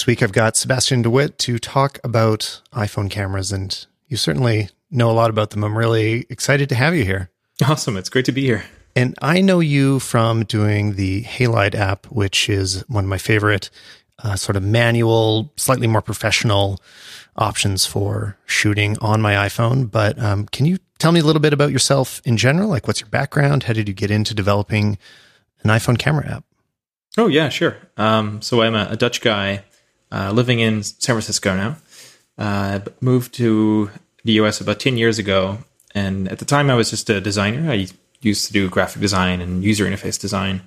This week I've got Sebastiaan de With to talk about iPhone cameras, and you certainly know a lot about them. I'm really excited to have you here. Awesome. It's great to be here. And I know you from doing the Halide app, which is one of my favorite uh, sort of manual, slightly more professional options for shooting on my iPhone. But um, can you tell me a little bit about yourself in general? Like, what's your background? How did you get into developing an iPhone camera app? Oh, yeah, sure. Um, so I'm a, a Dutch guy uh, living in San Francisco now. Uh, moved to the US about 10 years ago. And at the time, I was just a designer. I used to do graphic design and user interface design.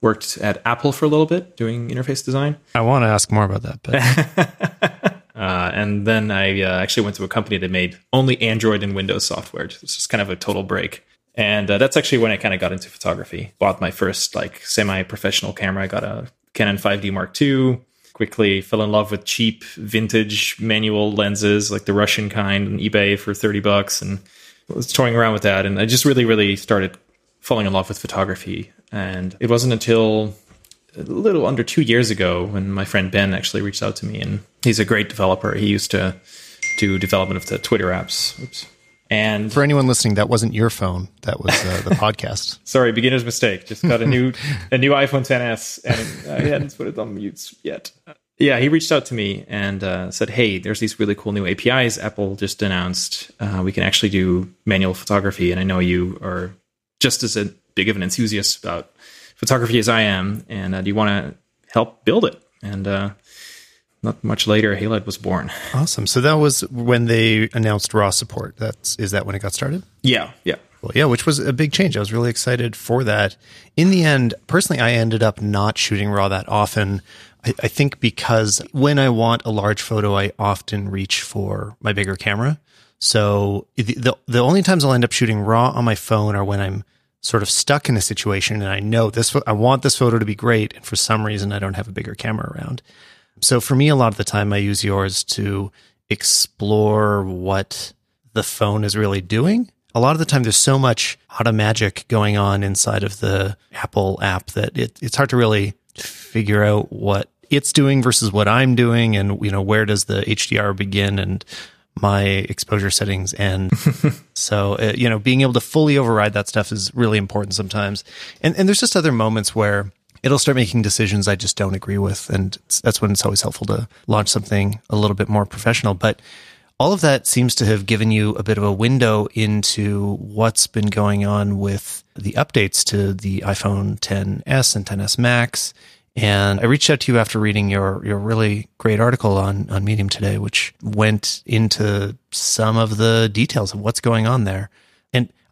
Worked at Apple for a little bit doing interface design. I want to ask more about that. But. uh, and then I uh, actually went to a company that made only Android and Windows software. It was just kind of a total break. And uh, that's actually when I kind of got into photography. Bought my first like semi-professional camera. I got a Canon 5D Mark II. Quickly fell in love with cheap vintage manual lenses, like the Russian kind, on eBay for thirty bucks, and was toying around with that. And I just really, really started falling in love with photography. And it wasn't until a little under two years ago when my friend Ben actually reached out to me, and he's a great developer. He used to do development of the Twitter apps. Oops. And for anyone listening, that wasn't your phone. That was uh, the podcast. Sorry, beginner's mistake. Just got a new a new iPhone 10s, and I hadn't put it on mute yet. Yeah, he reached out to me and uh, said, "Hey, there's these really cool new APIs Apple just announced. Uh, we can actually do manual photography, and I know you are just as a big of an enthusiast about photography as I am, and uh, do you want to help build it?" And uh, not much later, Halide was born. Awesome. So that was when they announced RAW support. That's is that when it got started? Yeah, yeah. Well, yeah, which was a big change. I was really excited for that. In the end, personally, I ended up not shooting RAW that often. I, I think because when I want a large photo, I often reach for my bigger camera. So the, the, the only times I'll end up shooting RAW on my phone are when I'm sort of stuck in a situation and I know this, I want this photo to be great. And for some reason, I don't have a bigger camera around. So for me, a lot of the time I use yours to explore what the phone is really doing. A lot of the time there's so much auto magic going on inside of the Apple app that it, it's hard to really figure out what it's doing versus what I'm doing. And, you know, where does the HDR begin and my exposure settings end. so, uh, you know, being able to fully override that stuff is really important sometimes. And, and there's just other moments where it'll start making decisions I just don't agree with. And that's when it's always helpful to launch something a little bit more professional. But all of that seems to have given you a bit of a window into what's been going on with the updates to the iPhone 10s and 10s Max. And I reached out to you after reading your your really great article on on Medium today, which went into some of the details of what's going on there.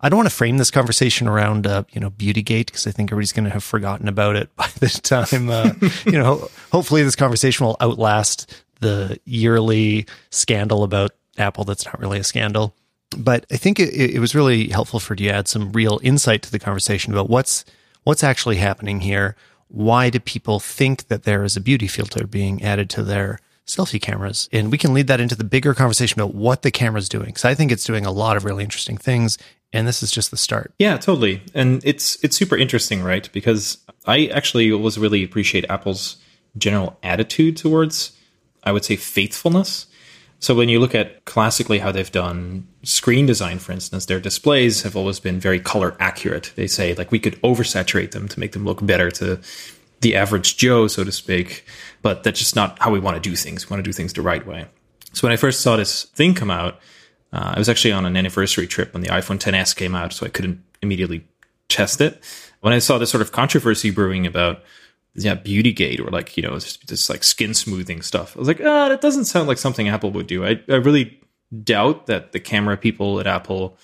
I don't want to frame this conversation around, uh, you know, Beautygate because I think everybody's going to have forgotten about it by the time, uh, you know, ho- hopefully this conversation will outlast the yearly scandal about Apple that's not really a scandal. But I think it, it was really helpful for you to add some real insight to the conversation about what's what's actually happening here. Why do people think that there is a beauty filter being added to their selfie cameras. And we can lead that into the bigger conversation about what the camera's doing. Because I think it's doing a lot of really interesting things and this is just the start. Yeah, totally. And it's it's super interesting, right? Because I actually always really appreciate Apple's general attitude towards I would say faithfulness. So when you look at classically how they've done screen design, for instance, their displays have always been very color accurate. They say like we could oversaturate them to make them look better to the average Joe, so to speak, but that's just not how we want to do things. We want to do things the right way. So when I first saw this thing come out, uh, I was actually on an anniversary trip when the iPhone 10s came out, so I couldn't immediately test it. When I saw this sort of controversy brewing about yeah, Beautygate or like, you know, just, just like skin smoothing stuff, I was like, ah, that doesn't sound like something Apple would do. I, I really doubt that the camera people at Apple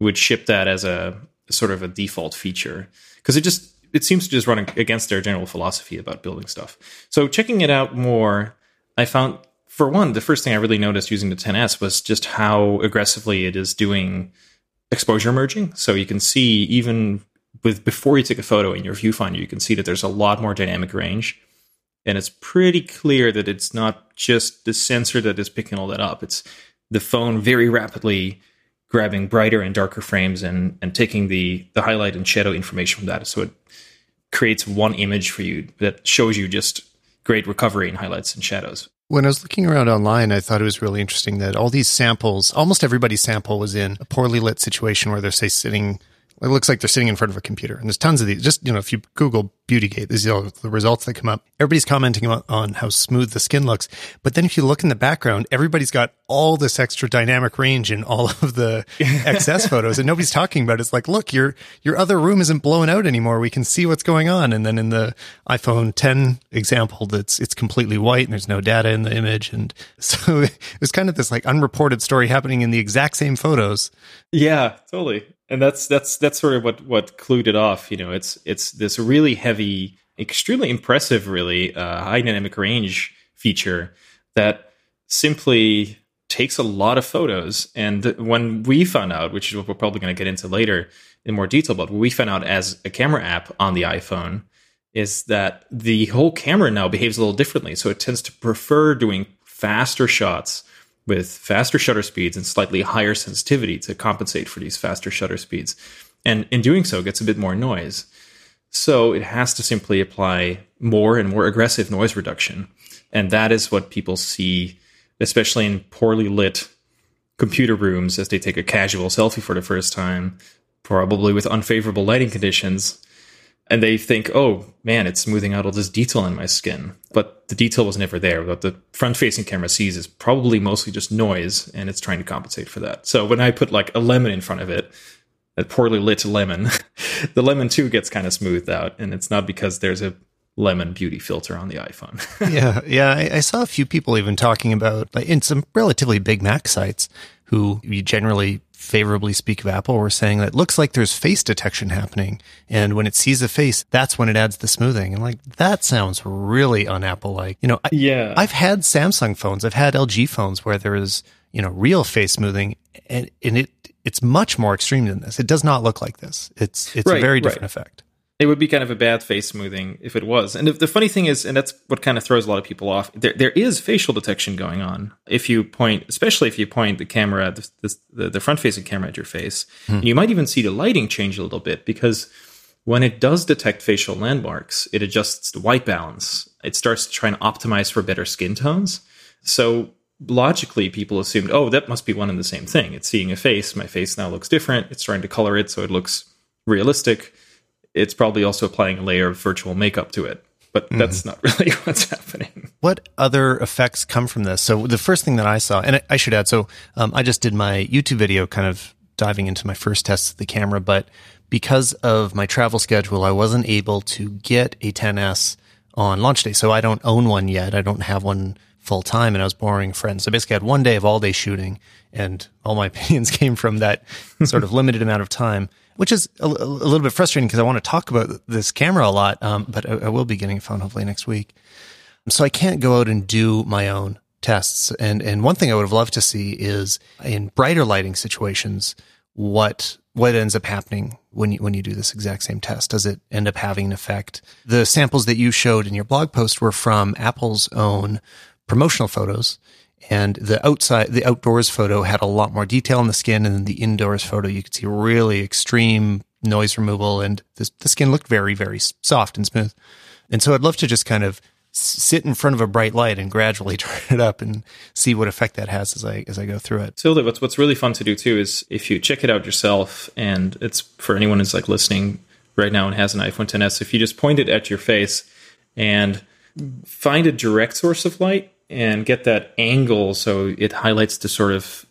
would ship that as a sort of a default feature because it just it seems to just run against their general philosophy about building stuff. So checking it out more, I found for one, the first thing I really noticed using the 10s was just how aggressively it is doing exposure merging. So you can see even with before you take a photo in your viewfinder, you can see that there's a lot more dynamic range. And it's pretty clear that it's not just the sensor that is picking all that up. It's the phone very rapidly grabbing brighter and darker frames and, and taking the, the highlight and shadow information from that. So it creates one image for you that shows you just great recovery in highlights and shadows. When I was looking around online, I thought it was really interesting that all these samples, almost everybody's sample was in a poorly lit situation where they're, say, sitting it looks like they're sitting in front of a computer. And there's tons of these. Just, you know, if you Google Beautygate, you know, the results that come up. Everybody's commenting on, on how smooth the skin looks. But then if you look in the background, everybody's got all this extra dynamic range in all of the XS photos and nobody's talking about it. It's like, look, your, your other room isn't blown out anymore. We can see what's going on. And then in the iPhone 10 example, that's, it's completely white and there's no data in the image. And so it was kind of this like unreported story happening in the exact same photos. Yeah, totally and that's that's that's sort of what what clued it off. You know, it's it's this really heavy, extremely impressive, really uh, high dynamic range feature that simply takes a lot of photos. And when we found out, which is what we're probably going to get into later in more detail, but what we found out as a camera app on the iPhone is that the whole camera now behaves a little differently. So it tends to prefer doing faster shots with faster shutter speeds and slightly higher sensitivity to compensate for these faster shutter speeds. And in doing so, gets a bit more noise. So it has to simply apply more and more aggressive noise reduction. And that is what people see, especially in poorly lit computer rooms as they take a casual selfie for the first time, probably with unfavorable lighting conditions and they think, oh man, it's smoothing out all this detail in my skin. But the detail was never there. What the front facing camera sees is probably mostly just noise and it's trying to compensate for that. So when I put like a lemon in front of it, a poorly lit lemon, the lemon too gets kind of smoothed out. And it's not because there's a lemon beauty filter on the iPhone. yeah. Yeah. I, I, saw a few people even talking about like in some relatively big Mac sites who you generally favorably speak of Apple were saying that looks like there's face detection happening. And when it sees a face, that's when it adds the smoothing. And like, that sounds really un Apple like. You know, I, yeah. I've had Samsung phones, I've had LG phones where there is, you know, real face smoothing and, and it, it's much more extreme than this. It does not look like this. It's, it's right, a very different right. effect it would be kind of a bad face smoothing if it was. And the funny thing is, and that's what kind of throws a lot of people off. There, there is facial detection going on. If you point, especially if you point the camera, the, the, the front facing camera at your face, hmm. you might even see the lighting change a little bit because when it does detect facial landmarks, it adjusts the white balance. It starts to try and optimize for better skin tones. So logically, people assumed, oh, that must be one and the same thing. It's seeing a face. My face now looks different. It's trying to color it so it looks realistic it's probably also applying a layer of virtual makeup to it. But mm-hmm. that's not really what's happening. What other effects come from this? So the first thing that I saw, and I should add, so um, I just did my YouTube video, kind of diving into my first test of the camera, but because of my travel schedule, I wasn't able to get a 10s on launch day. So I don't own one yet. I don't have one full time, and I was borrowing friends. So basically, I had one day of all day shooting, and all my opinions came from that sort of limited amount of time which is a, a little bit frustrating because I want to talk about this camera a lot. Um, but I, I, will be getting a phone hopefully next week. So I can't go out and do my own tests. And, and one thing I would have loved to see is in brighter lighting situations, what, what ends up happening when you, when you do this exact same test? Does it end up having an effect? The samples that you showed in your blog post were from Apple's own promotional photos and the outside, the outdoors photo had a lot more detail in the skin, and then the indoors photo, you could see really extreme noise removal, and the, the skin looked very, very soft and smooth. And so I'd love to just kind of sit in front of a bright light and gradually turn it up and see what effect that has as I as I go through it. Tilda, what's what's really fun to do too is if you check it out yourself, and it's for anyone who's like listening right now and has an iPhone 10s, if you just point it at your face and find a direct source of light and get that angle so it highlights the sort of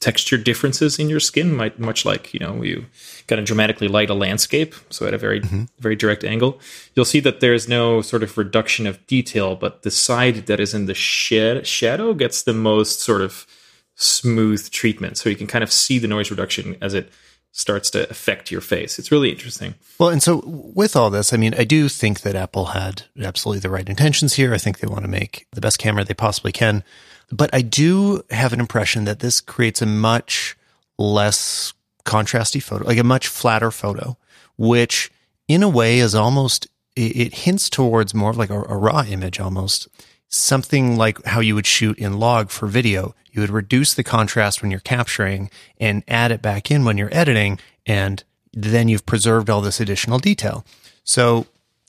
texture differences in your skin might much like you know you kind of dramatically light a landscape so at a very mm-hmm. very direct angle you'll see that there's no sort of reduction of detail but the side that is in the shed, shadow gets the most sort of smooth treatment so you can kind of see the noise reduction as it starts to affect your face. It's really interesting. Well, and so with all this, I mean, I do think that Apple had absolutely the right intentions here. I think they want to make the best camera they possibly can. But I do have an impression that this creates a much less contrasty photo, like a much flatter photo, which in a way is almost, it, hints towards more of like a, a raw image almost something like how you would shoot in log for video. You would reduce the contrast when you're capturing and add it back in when you're editing. And then you've preserved all this additional detail. So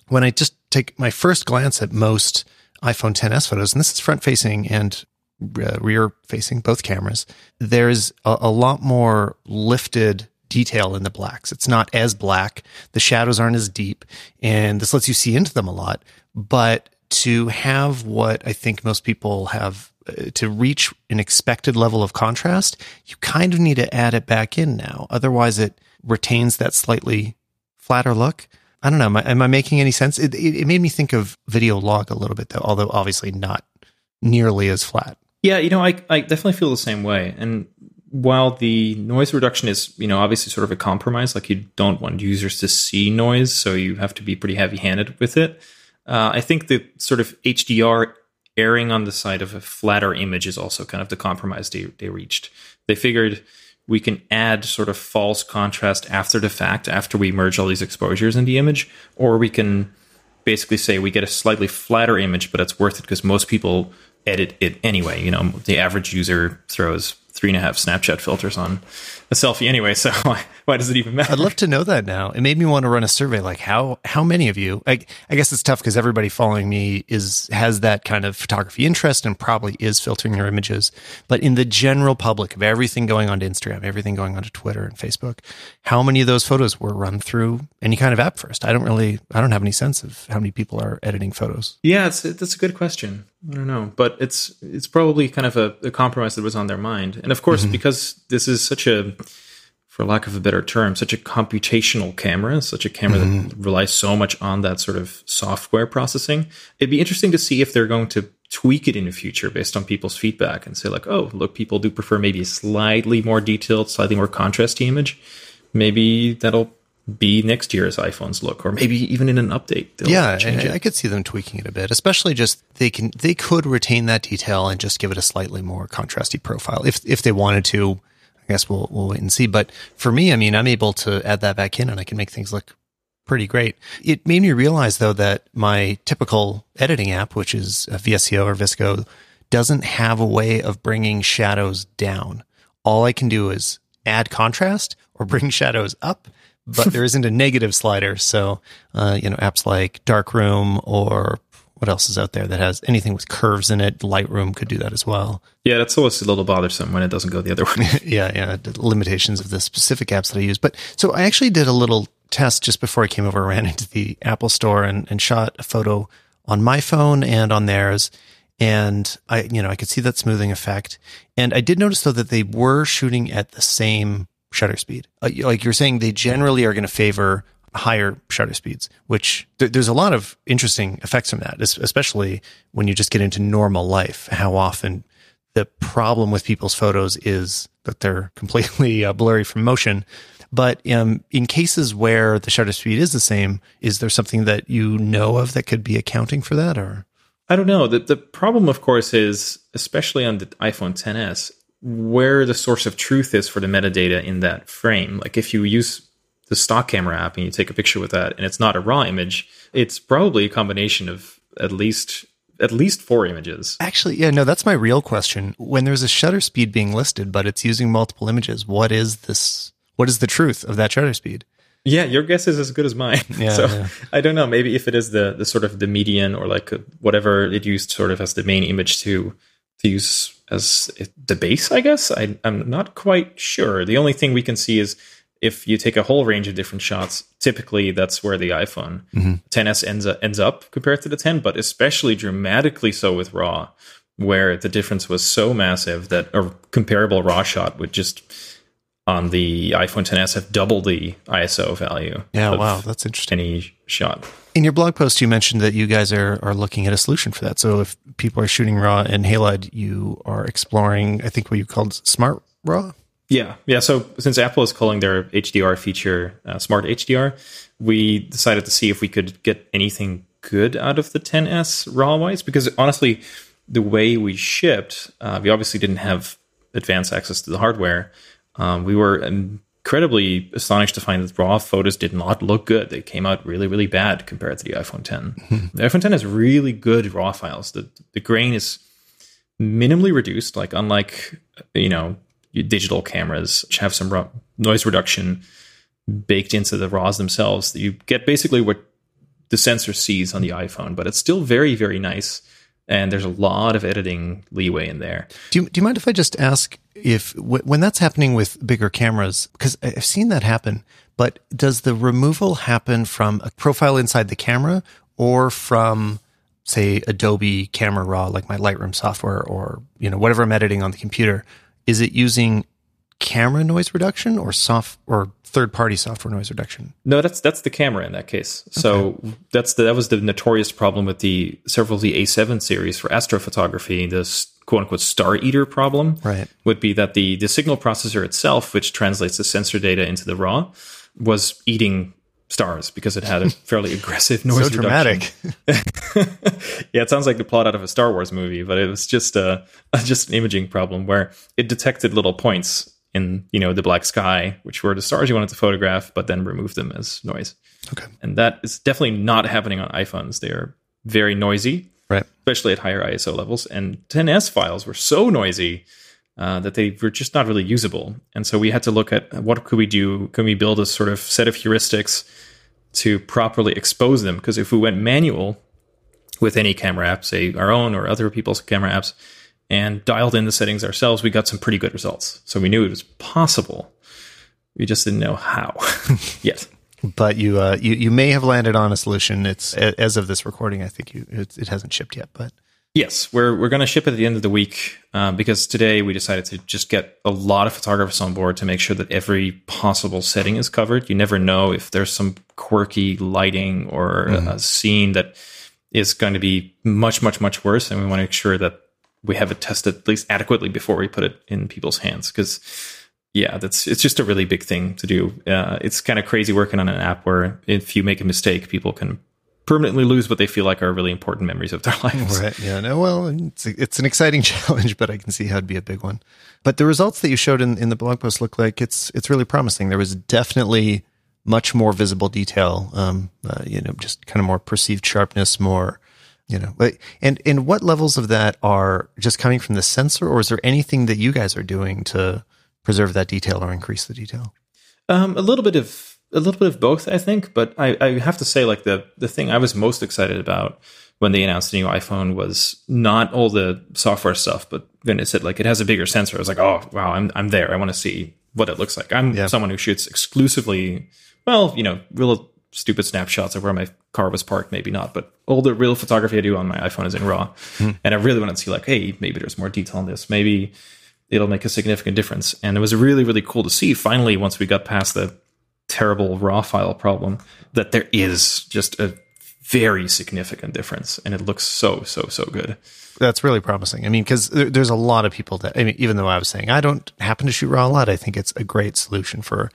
when I just take my first glance at most iPhone 10s photos, and this is front facing and uh, rear facing, both cameras, there's a, a lot more lifted detail in the blacks. It's not as black. The shadows aren't as deep and this lets you see into them a lot. But to have what I think most people have uh, to reach an expected level of contrast, you kind of need to add it back in now. Otherwise it retains that slightly flatter look. I don't know. Am I, am I making any sense? It, it, it made me think of video log a little bit though, although obviously not nearly as flat. Yeah, you know, I, I definitely feel the same way. And while the noise reduction is, you know, obviously sort of a compromise, like you don't want users to see noise, so you have to be pretty heavy handed with it. Uh, I think the sort of HDR erring on the side of a flatter image is also kind of the compromise they, they reached. They figured we can add sort of false contrast after the fact, after we merge all these exposures in the image, or we can basically say we get a slightly flatter image, but it's worth it because most people edit it anyway. You know, the average user throws three and a half Snapchat filters on a selfie anyway. So why, why does it even matter? I'd love to know that now. It made me want to run a survey. Like how how many of you? I, I guess it's tough because everybody following me is has that kind of photography interest and probably is filtering their images. But in the general public of everything going on to Instagram, everything going on to Twitter and Facebook, how many of those photos were run through any kind of app first? I don't really. I don't have any sense of how many people are editing photos. Yeah, it's that's a good question. I don't know, but it's it's probably kind of a, a compromise that was on their mind, and of course, mm-hmm. because this is such a, for lack of a better term, such a computational camera, such a camera mm-hmm. that relies so much on that sort of software processing. It'd be interesting to see if they're going to tweak it in the future based on people's feedback and say like, oh, look, people do prefer maybe a slightly more detailed, slightly more contrasty image. Maybe that'll be next year's iPhones look, or maybe even in an update. yeah, I, I, could see them tweaking it a bit, especially just they can they could retain that detail and just give it a slightly more contrasty profile if if they wanted to. I guess we'll we'll wait and see. But for me, I mean, I'm able to add that back in, and I can make things look pretty great. It made me realize though that my typical editing app, which is VSCO or Visco, doesn't have a way of bringing shadows down. All I can do is add contrast or bring shadows up but there isn't a negative slider. So, uh, you know, apps like Darkroom or what else is out there that has anything with curves in it? Lightroom could do that as well. Yeah, that's always a little bothersome when it doesn't go the other way. yeah, yeah, the limitations of the specific apps that I use. But so I actually did a little test just before I came over, ran into the Apple store and, and shot a photo on my phone and on theirs. And I, you know, I could see that smoothing effect. And I did notice though that they were shooting at the same shutter speed. Uh, like you're saying, they generally are going to favor higher shutter speeds, which th- there's a lot of interesting effects from that, especially when you just get into normal life. How often the problem with people's photos is that they're completely uh, blurry from motion. But um, in cases where the shutter speed is the same, is there something that you know of that could be accounting for that, or? I don't know. The the problem, of course, is especially on the iPhone 10s, where the source of truth is for the metadata in that frame. Like if you use the stock camera app and you take a picture with that and it's not a raw image, it's probably a combination of at least at least four images. Actually, yeah, no, that's my real question. When there's a shutter speed being listed, but it's using multiple images, what is this? What is the truth of that shutter speed? Yeah, your guess is as good as mine. Yeah, so yeah. I don't know. Maybe if it is the the sort of the median or like whatever it used sort of as the main image to to use as the base, I guess. I, I'm not quite sure. The only thing we can see is if you take a whole range of different shots, typically that's where the iPhone mm-hmm. 10s ends up, ends up compared to the 10, but especially dramatically so with RAW, where the difference was so massive that a comparable RAW shot would just on the iPhone 10s have double the ISO value. Yeah, wow, that's interesting. Any shot. In your blog post, you mentioned that you guys are are looking at a solution for that. So if people are shooting RAW in Halide, you are exploring, I think, what you called Smart RAW. Yeah, yeah. So since Apple is calling their HDR feature uh, Smart HDR, we decided to see if we could get anything good out of the 10s RAW wise. Because honestly, the way we shipped, uh, we obviously didn't have advanced access to the hardware um, we were incredibly astonished to find that raw photos did not look good. They came out really, really bad compared to the iPhone 10. Mm-hmm. The iPhone 10 has really good raw files. The the grain is minimally reduced, like unlike you know digital cameras, which have some noise reduction baked into the RAWs themselves. You get basically what the sensor sees on the iPhone, but it's still very, very nice. and there's a lot of editing leeway in there. Do you, do you mind if I just ask if when that's happening with bigger cameras? Because I've seen that happen, but does the removal happen from a profile inside the camera or from say Adobe Camera Raw, like my Lightroom software, or you know whatever I'm editing on the computer? Is it using camera noise reduction or soft or third party software noise reduction? No, that's that's the camera in that case. So okay. that's the, that was the notorious problem with the several of the A7 series for astrophotography. This quote unquote star eater problem right. would be that the the signal processor itself, which translates the sensor data into the raw, was eating stars because it had a fairly aggressive noise so dramatic. yeah, it sounds like the plot out of a Star Wars movie, but it was just uh, a just an imaging problem where it detected little points in you know the black sky, which were the stars you wanted to photograph, but then removed them as noise. Okay, and that is definitely not happening on iPhones. They are very noisy, right? Especially at higher ISO levels. And 10s files were so noisy uh, that they were just not really usable. And so we had to look at what could we do? Can we build a sort of set of heuristics to properly expose them? Because if we went manual with any camera app, say our own or other people's camera apps, and dialed in the settings ourselves, we got some pretty good results. So we knew it was possible. We just didn't know how yet. But you, uh, you you may have landed on a solution. It's as of this recording, I think you it, it hasn't shipped yet. But yes, we're we're going to ship it at the end of the week uh, because today we decided to just get a lot of photographers on board to make sure that every possible setting is covered. You never know if there's some quirky lighting or mm. a scene that is going to be much much much worse, and we want to make sure that we have it tested at least adequately before we put it in people's hands because yeah that's it's just a really big thing to do uh, it's kind of crazy working on an app where if you make a mistake people can permanently lose what they feel like are really important memories of their lives. Right yeah no well it's, it's an exciting challenge but i can see how it'd be a big one. But the results that you showed in, in the blog post look like it's it's really promising. There was definitely much more visible detail um, uh, you know just kind of more perceived sharpness more you know and and what levels of that are just coming from the sensor or is there anything that you guys are doing to preserve that detail or increase the detail? Um, a little bit of a little bit of both i think but I, I have to say like the the thing i was most excited about when they announced the new iphone was not all the software stuff but when it said like it has a bigger sensor i was like oh wow i'm, I'm there i want to see what it looks like i'm yeah. someone who shoots exclusively well you know real stupid snapshots of where my car was parked, maybe not, but all the real photography I do on my iPhone is in RAW. Mm. And I really want to see like, hey, maybe there's more detail on this. Maybe it'll make a significant difference. And it was really, really cool to see finally once we got past the terrible RAW file problem that there is just a very significant difference and it looks so, so, so good. That's really promising. I mean, because there's a lot of people that, I mean, even though I was saying I don't happen to shoot RAW a lot, I think it's a great solution for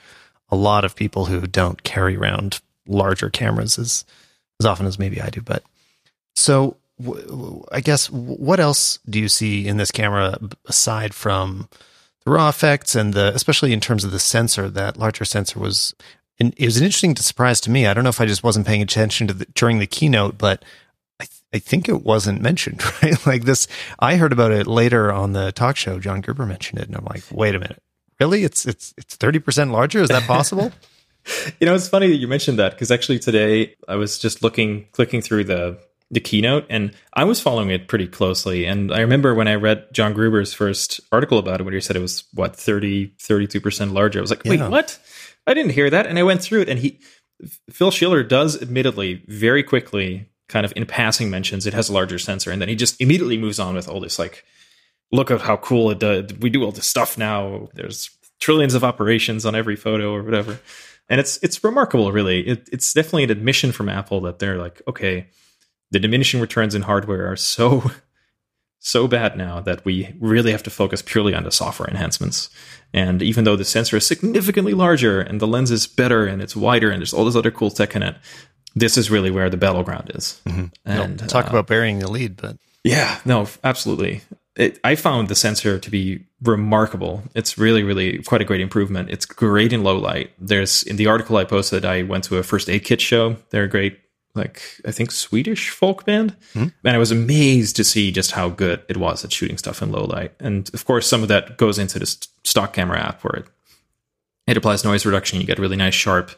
a lot of people who don't carry around larger cameras as as often as maybe I do. But so I guess what else do you see in this camera aside from the raw effects and the especially in terms of the sensor? That larger sensor was and it was an interesting surprise to me. I don't know if I just wasn't paying attention to the, during the keynote, but I, th- I think it wasn't mentioned, right? Like this, I heard about it later on the talk show. John Gruber mentioned it, and I'm like, wait a minute, really? It's it's it's thirty percent larger? Is that possible? you know, it's funny that you mentioned that because actually today I was just looking, clicking through the the keynote, and I was following it pretty closely. And I remember when I read John Gruber's first article about it, when he said it was what 30, 32 percent larger. I was like, wait, yeah. what? I didn't hear that. And I went through it, and he, Phil Schiller, does admittedly very quickly, kind of in passing, mentions it has a larger sensor, and then he just immediately moves on with all this like look at how cool it does. We do all this stuff now. There's trillions of operations on every photo or whatever and it's it's remarkable, really. It, it's definitely an admission from Apple that they're like, okay, the diminishing returns in hardware are so so bad now that we really have to focus purely on the software enhancements. And even though the sensor is significantly larger and the lens is better and it's wider and there's all this other cool tech in it, this is really where the battleground is. Mm-hmm. And talk uh, about burying the lead, but yeah, no, absolutely it, I found the sensor to be remarkable. It's really, really quite a great improvement. It's great in low light. There's in the article I posted, I went to a First Aid Kit show. They're a great, like I think Swedish folk band, mm-hmm. and I was amazed to see just how good it was at shooting stuff in low light. And of course, some of that goes into this stock camera app where it it applies noise reduction. You get really nice, sharp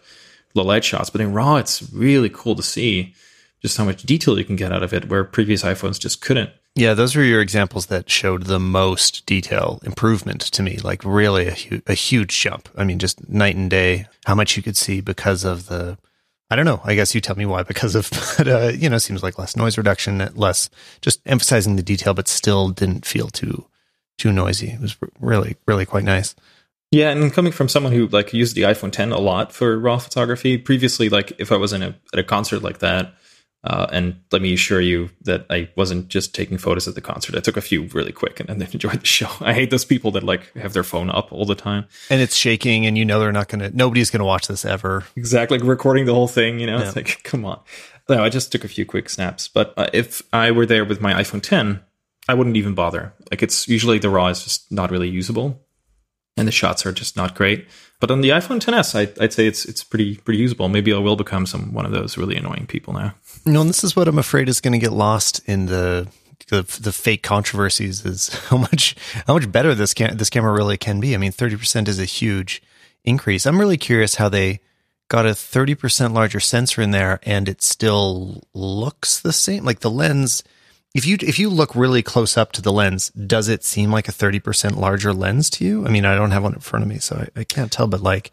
low light shots. But in RAW, it's really cool to see just how much detail you can get out of it, where previous iPhones just couldn't. Yeah, those were your examples that showed the most detail improvement to me, like really a, hu- a huge jump. I mean, just night and day, how much you could see because of the, I don't know. I guess you tell me why, because of, but, uh, you know, seems like less noise reduction, less just emphasizing the detail, but still didn't feel too, too noisy. It was really, really quite nice. Yeah, and coming from someone who like used the iPhone 10 a lot for raw photography previously, like if I was in a at a concert like that, uh, and let me assure you that I wasn't just taking photos at the concert. I took a few really quick and, and then enjoyed the show. I hate those people that like have their phone up all the time. And it's shaking and you know they're not going to, nobody's going to watch this ever. Exactly. Like recording the whole thing, you know, yeah. it's like, come on. No, I just took a few quick snaps. But uh, if I were there with my iPhone 10, I wouldn't even bother. Like it's usually the RAW is just not really usable and the shots are just not great. But on the iPhone 10s, I, would say it's it's pretty pretty usable. Maybe I will become some one of those really annoying people now. No, and this is what I'm afraid is going to get lost in the, the the fake controversies. Is how much how much better this this camera really can be. I mean, 30 percent is a huge increase. I'm really curious how they got a 30 percent larger sensor in there, and it still looks the same. Like the lens if you if you look really close up to the lens, does it seem like a thirty percent larger lens to you? I mean, I don't have one in front of me, so I, I can't tell. But like,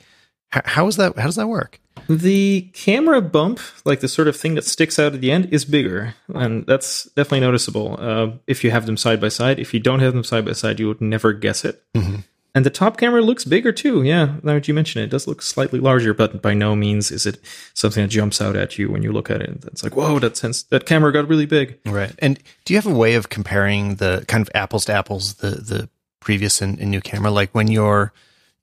how, how is that? How does that work? The camera bump, like the sort of thing that sticks out at the end, is bigger, and that's definitely noticeable. Uh, if you have them side by side, if you don't have them side by side, you would never guess it. Mm-hmm. And the top camera looks bigger too. Yeah, now that you mention it, it does look slightly larger, but by no means is it something that jumps out at you when you look at it. It's like, whoa, that sense that camera got really big. Right. And do you have a way of comparing the kind of apples to apples, the the previous and, and new camera? Like when you're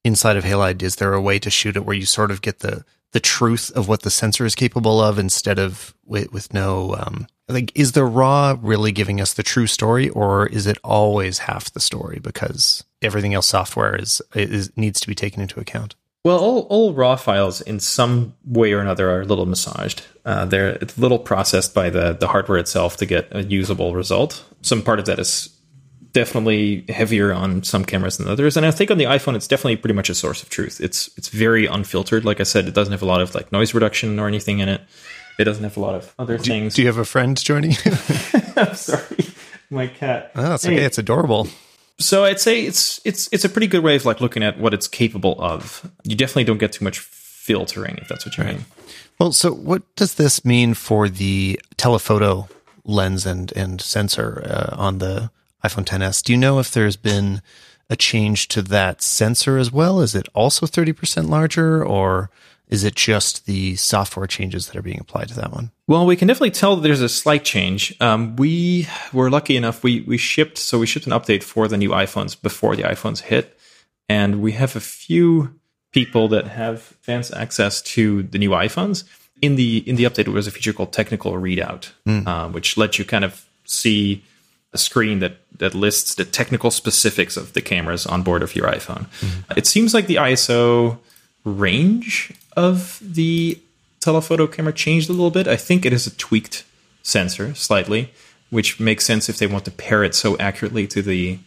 inside of Halide, is there a way to shoot it where you sort of get the the truth of what the sensor is capable of instead of with, with no um, like is the raw really giving us the true story or is it always half the story because everything else software is, is needs to be taken into account. Well, all, all raw files in some way or another are a little massaged. Uh, they're a little processed by the, the hardware itself to get a usable result. Some part of that is definitely heavier on some cameras than others. And I think on the iPhone, it's definitely pretty much a source of truth. It's it's very unfiltered. Like I said, it doesn't have a lot of like noise reduction or anything in it. It doesn't have a lot of other do, things. Do you have a friend joining? I'm sorry, my cat. Oh, that's okay. It's adorable. So I'd say it's it's it's a pretty good way of like looking at what it's capable of. You definitely don't get too much filtering if that's what you right. mean. Well, so what does this mean for the telephoto lens and and sensor uh, on the iPhone 10s? Do you know if there's been a change to that sensor as well? Is it also 30% larger or is it just the software changes that are being applied to that one? Well, we can definitely tell that there's a slight change. Um, we were lucky enough; we we shipped so we shipped an update for the new iPhones before the iPhones hit, and we have a few people that have advanced access to the new iPhones. In the in the update, there was a feature called Technical Readout, mm. uh, which lets you kind of see a screen that that lists the technical specifics of the cameras on board of your iPhone. Mm. It seems like the ISO range of the telephoto camera changed a little bit. I think it is a tweaked sensor slightly, which makes sense if they want to pair it so accurately to the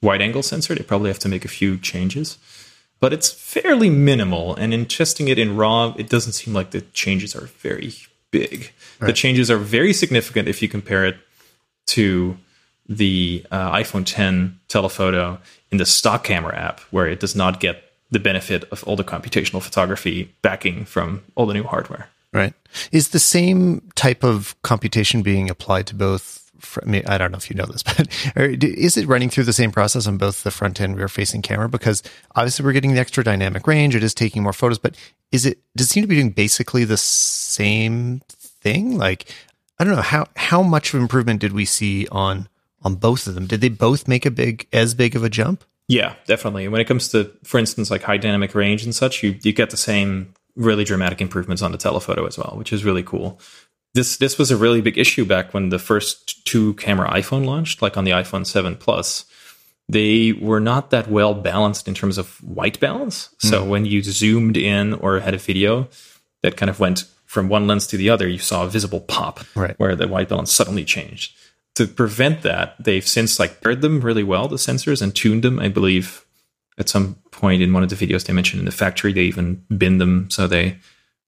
wide angle sensor. They probably have to make a few changes. But it's fairly minimal, and in testing it in RAW, it doesn't seem like the changes are very big. Right. The changes are very significant if you compare it to the uh, iPhone 10 telephoto in the stock camera app, where it does not get the benefit of all the computational photography backing from all the new hardware. Right. Is the same type of computation being applied to both? I, mean, I don't know if you know this, but is it running through the same process on both the front and rear facing camera? Because obviously we're getting the extra dynamic range. It is taking more photos, but is it, does it seem to be doing basically the same thing? Like, I don't know how, how much of improvement did we see on, on both of them? Did they both make a big, as big of a jump? Yeah, definitely. When it comes to, for instance, like high dynamic range and such, you you get the same really dramatic improvements on the telephoto as well, which is really cool. This this was a really big issue back when the first two camera iPhone launched, like on the iPhone 7 Plus. They were not that well balanced in terms of white balance. So mm. when you zoomed in or had a video that kind of went from one lens to the other, you saw a visible pop right. where the white balance suddenly changed to prevent that, they've since like paired them really well, the sensors, and tuned them. I believe at some point in one of the videos they mentioned in the factory, they even bin them so they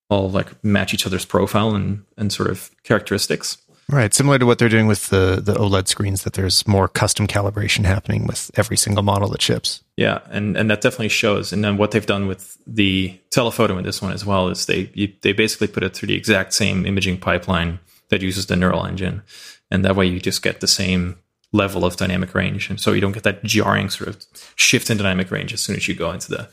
all like match each other's profile and and sort of characteristics. Right, similar to what they're doing with the the OLED screens, that there's more custom calibration happening with every single model that ships. Yeah, and and that definitely shows. And then what they've done with the telephoto in this one as well is they you, they basically put it through the exact same imaging pipeline that uses the neural engine, and that way you just get the same level of dynamic range, and so you don't get that jarring sort of shift in dynamic range as soon as you go into the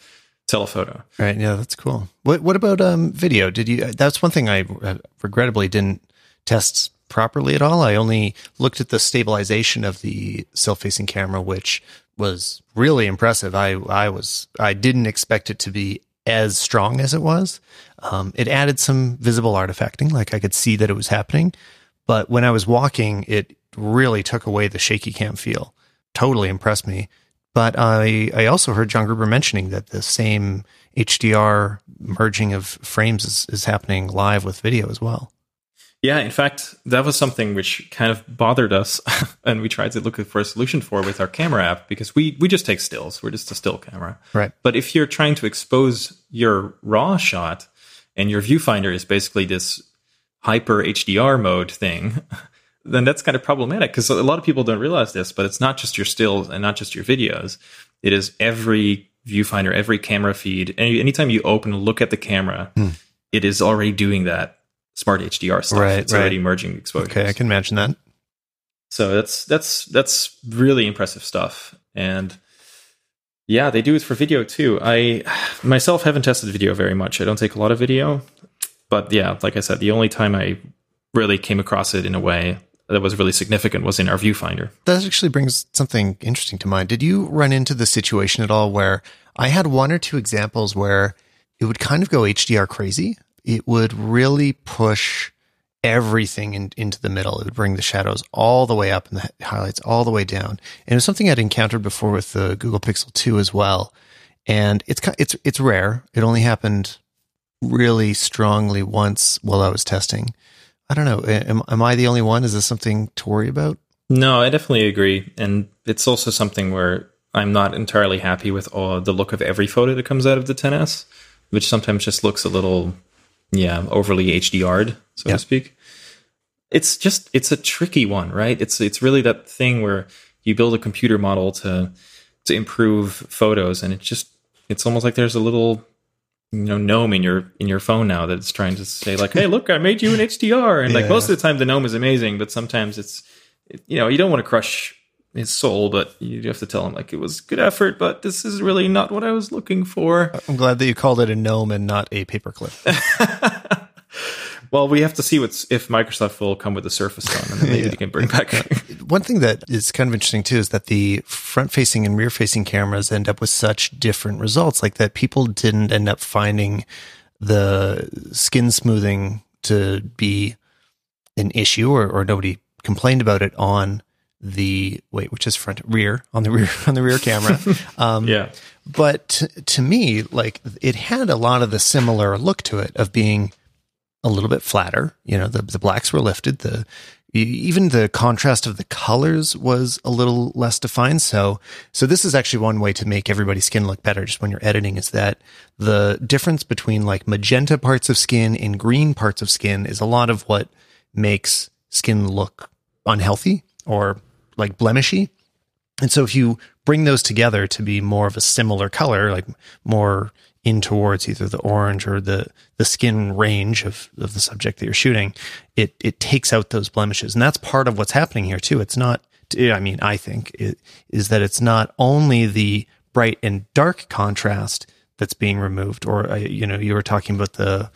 telephoto. Right. Yeah, that's cool. What What about um video? Did you? That's one thing I uh, regrettably didn't test properly at all. I only looked at the stabilization of the self-facing camera, which was really impressive. I I was I didn't expect it to be as strong as it was. Um, it added some visible artifacting, like I could see that it was happening. But when I was walking, it really took away the shaky cam feel. Totally impressed me. But I I also heard John Gruber mentioning that the same HDR merging of frames is, is happening live with video as well. Yeah, in fact, that was something which kind of bothered us, and we tried to look for a solution for with our camera app because we we just take stills. We're just a still camera. Right. But if you're trying to expose your raw shot, and your viewfinder is basically this hyper HDR mode thing, then that's kind of problematic because a lot of people don't realize this. But it's not just your stills and not just your videos. It is every viewfinder, every camera feed. Any, anytime you open and look at the camera, Hmm. it is already doing that smart HDR stuff. Right, it's right. already merging exposures. Okay, I can imagine that. So that's that's that's really impressive stuff. And yeah, they do it for video too. I myself haven't tested video very much. I don't take a lot of video. But yeah, like I said, the only time I really came across it in a way that was really significant was in our viewfinder. That actually brings something interesting to mind. Did you run into the situation at all where I had one or two examples where it would kind of go HDR crazy? It would really push everything in, into the middle. It would bring the shadows all the way up and the highlights all the way down. And it was something I'd encountered before with the Google Pixel 2 as well. And it's it's it's rare. It only happened really strongly once while I was testing. I don't know. Am, am I the only one? Is this something to worry about? No, I definitely agree. And it's also something where I'm not entirely happy with all the look of every photo that comes out of the 10S, which sometimes just looks a little, yeah, overly HDR'd, so Yeah. to speak. It's just it's a tricky one, right? It's it's really that thing where you build a computer model to to improve photos, and it's just it's almost like there's a little you know gnome in your in your phone now that's trying to say like, hey, look, I made you an HDR, and like most of the time the gnome is amazing, but sometimes it's it- you know you don't want to crush his soul, but you have to tell him like it was good effort, but this is really not what I was looking for. I'm glad that you called it a gnome and not a paperclip. Well, we have to see what's if Microsoft will come with a Surface Phone, and then maybe Yeah. they can bring back. One thing that is kind of interesting too is that the front facing and rear facing cameras end up with such different results, like that people didn't end up finding the skin smoothing to be an issue or, or nobody complained about it on the wait, which is front rear on the rear on the rear camera. Um, yeah, but to me, like it had a lot of the similar look to it of being a little bit flatter. You know, the the blacks were lifted. The even the contrast of the colors was a little less defined. So, so this is actually one way to make everybody's skin look better. Just when you're editing, is that the difference between like magenta parts of skin and green parts of skin is a lot of what makes skin look unhealthy or like blemishy. And so if you bring those together to be more of a similar color, like more in towards either the orange or the the skin range of, of the subject that you're shooting, it it takes out those blemishes. And that's part of what's happening here too. It's not I mean, I think it is that it's not only the bright and dark contrast that's being removed or uh, you know, you were talking about the